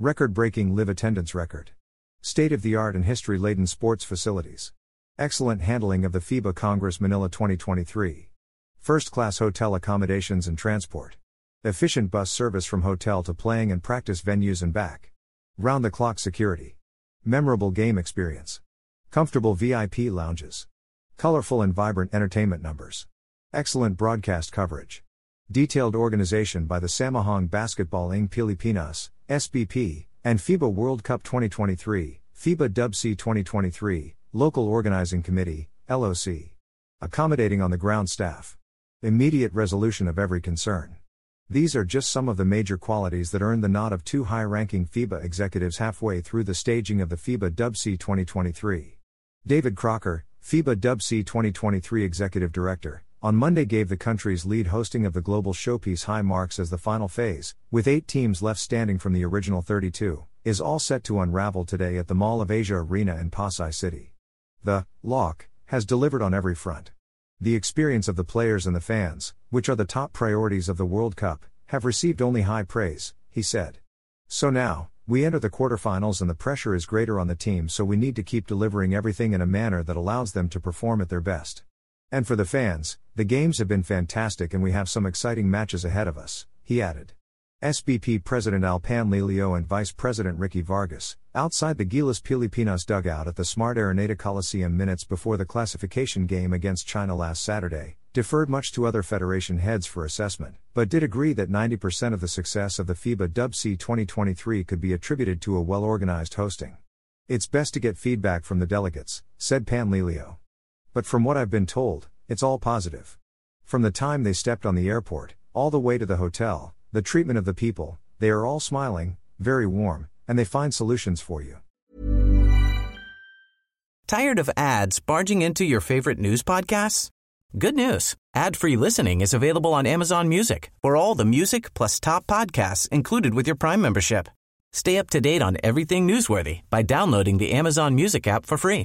Record breaking live attendance record. State of the art and history laden sports facilities. Excellent handling of the FIBA Congress Manila 2023. First class hotel accommodations and transport. Efficient bus service from hotel to playing and practice venues and back. Round the clock security. Memorable game experience. Comfortable VIP lounges. Colorful and vibrant entertainment numbers. Excellent broadcast coverage. Detailed organization by the Samahang Basketball ng Pilipinas, SBP, and FIBA World Cup 2023, FIBA Dub C 2023, Local Organizing Committee, LOC. Accommodating on the ground staff. Immediate resolution of every concern. These are just some of the major qualities that earned the nod of two high ranking FIBA executives halfway through the staging of the FIBA Dub C 2023. David Crocker, FIBA Dub C 2023 Executive Director, on Monday gave the country's lead hosting of the global showpiece high marks as the final phase, with eight teams left standing from the original 32, is all set to unravel today at the Mall of Asia Arena in Pasay City. The LOC has delivered on every front. The experience of the players and the fans, which are the top priorities of the World Cup, have received only high praise, he said. So now, we enter the quarterfinals and the pressure is greater on the team, so we need to keep delivering everything in a manner that allows them to perform at their best. And for the fans, the games have been fantastic and we have some exciting matches ahead of us, he added. SBP President Al Panlilio and Vice President Ricky Vargas, outside the Gilas Pilipinas dugout at the Smart Araneta Coliseum minutes before the classification game against China last Saturday, deferred much to other federation heads for assessment, but did agree that 90% of the success of the FIBA Dub C 2023 could be attributed to a well organized hosting. It's best to get feedback from the delegates, said Panlilio. But from what I've been told, it's all positive. From the time they stepped on the airport, all the way to the hotel, the treatment of the people, they are all smiling, very warm, and they find solutions for you. Tired of ads barging into your favorite news podcasts? Good news. Ad-free listening is available on Amazon Music for all the music plus top podcasts included with your Prime membership. Stay up to date on everything newsworthy by downloading the Amazon Music app for free